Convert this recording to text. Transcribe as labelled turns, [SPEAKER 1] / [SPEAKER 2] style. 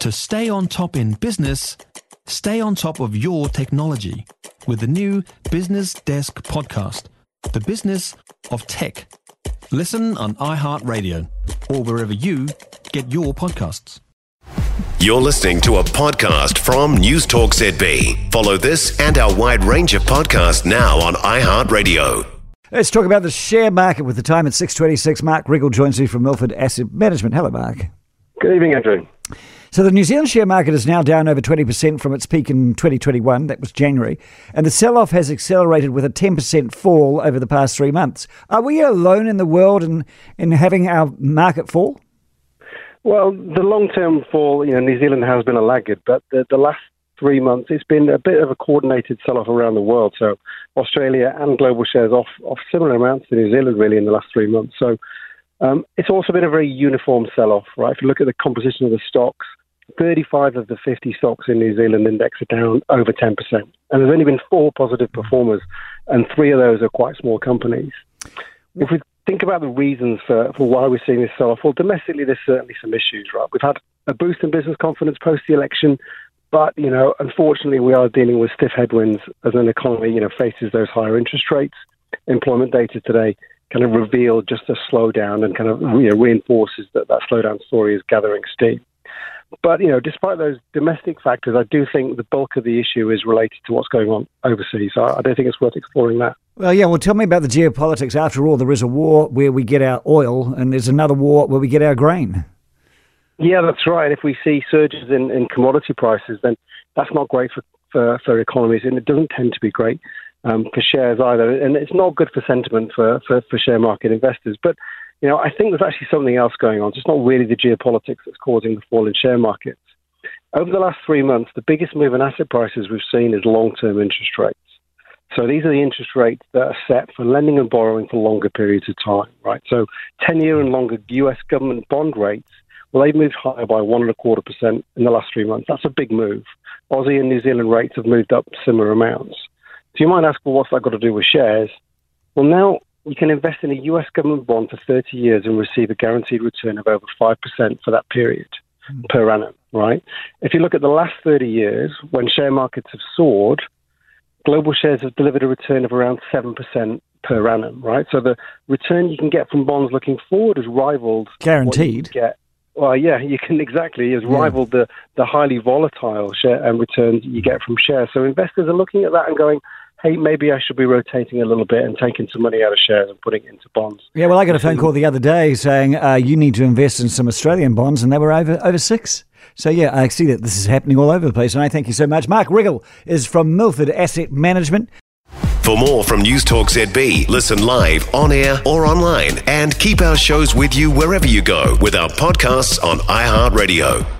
[SPEAKER 1] To stay on top in business, stay on top of your technology with the new Business Desk podcast, The Business of Tech. Listen on iHeartRadio or wherever you get your podcasts.
[SPEAKER 2] You're listening to a podcast from News Talk ZB. Follow this and our wide range of podcasts now on iHeartRadio.
[SPEAKER 3] Let's talk about the share market with the time at 6.26. Mark Riggall joins me from Milford Asset Management. Hello, Mark.
[SPEAKER 4] Good evening, Andrew.
[SPEAKER 3] So the New Zealand share market is now down over 20% from its peak in 2021, that was January, and the sell-off has accelerated with a 10% fall over the past three months. Are we alone in the world in, in having our market fall?
[SPEAKER 4] Well, the long-term fall, you know, New Zealand has been a laggard, but the, the last three months, it's been a bit of a coordinated sell-off around the world. So Australia and global shares off, off similar amounts to New Zealand, really, in the last three months. So um, it's also been a very uniform sell-off, right? If you look at the composition of the stocks, 35 of the 50 stocks in New Zealand index are down over 10%. And there's only been four positive performers, and three of those are quite small companies. If we think about the reasons for, for why we're seeing this sell off, well, domestically, there's certainly some issues, right? We've had a boost in business confidence post the election, but, you know, unfortunately, we are dealing with stiff headwinds as an economy, you know, faces those higher interest rates. Employment data today kind of revealed just a slowdown and kind of you know, reinforces that that slowdown story is gathering steam. But you know, despite those domestic factors, I do think the bulk of the issue is related to what's going on overseas. So I don't think it's worth exploring that.
[SPEAKER 3] Well, yeah. Well, tell me about the geopolitics. After all, there is a war where we get our oil, and there's another war where we get our grain.
[SPEAKER 4] Yeah, that's right. If we see surges in, in commodity prices, then that's not great for, for, for economies, and it doesn't tend to be great um, for shares either. And it's not good for sentiment for, for, for share market investors. But you know, I think there's actually something else going on. It's not really the geopolitics that's causing the fall in share markets. Over the last three months, the biggest move in asset prices we've seen is long-term interest rates. So these are the interest rates that are set for lending and borrowing for longer periods of time, right? So 10-year and longer U.S. government bond rates, well, they've moved higher by one and a quarter percent in the last three months. That's a big move. Aussie and New Zealand rates have moved up similar amounts. So you might ask, well, what's that got to do with shares? Well, now you can invest in a US government bond for 30 years and receive a guaranteed return of over 5% for that period mm. per annum, right? If you look at the last 30 years, when share markets have soared, global shares have delivered a return of around 7% per annum, right? So the return you can get from bonds looking forward has rivaled
[SPEAKER 3] guaranteed.
[SPEAKER 4] get. Well, yeah, you can exactly has yeah. rivaled the the highly volatile share and returns you get from shares. So investors are looking at that and going, hey, maybe I should be rotating a little bit and taking some money out of shares and putting it into bonds.
[SPEAKER 3] Yeah, well, I got a phone call the other day saying uh, you need to invest in some Australian bonds, and they were over over six. So yeah, I see that this is happening all over the place, and I thank you so much. Mark Riggall is from Milford Asset Management.
[SPEAKER 2] For more from News Talk ZB, listen live, on air, or online, and keep our shows with you wherever you go with our podcasts on iHeartRadio.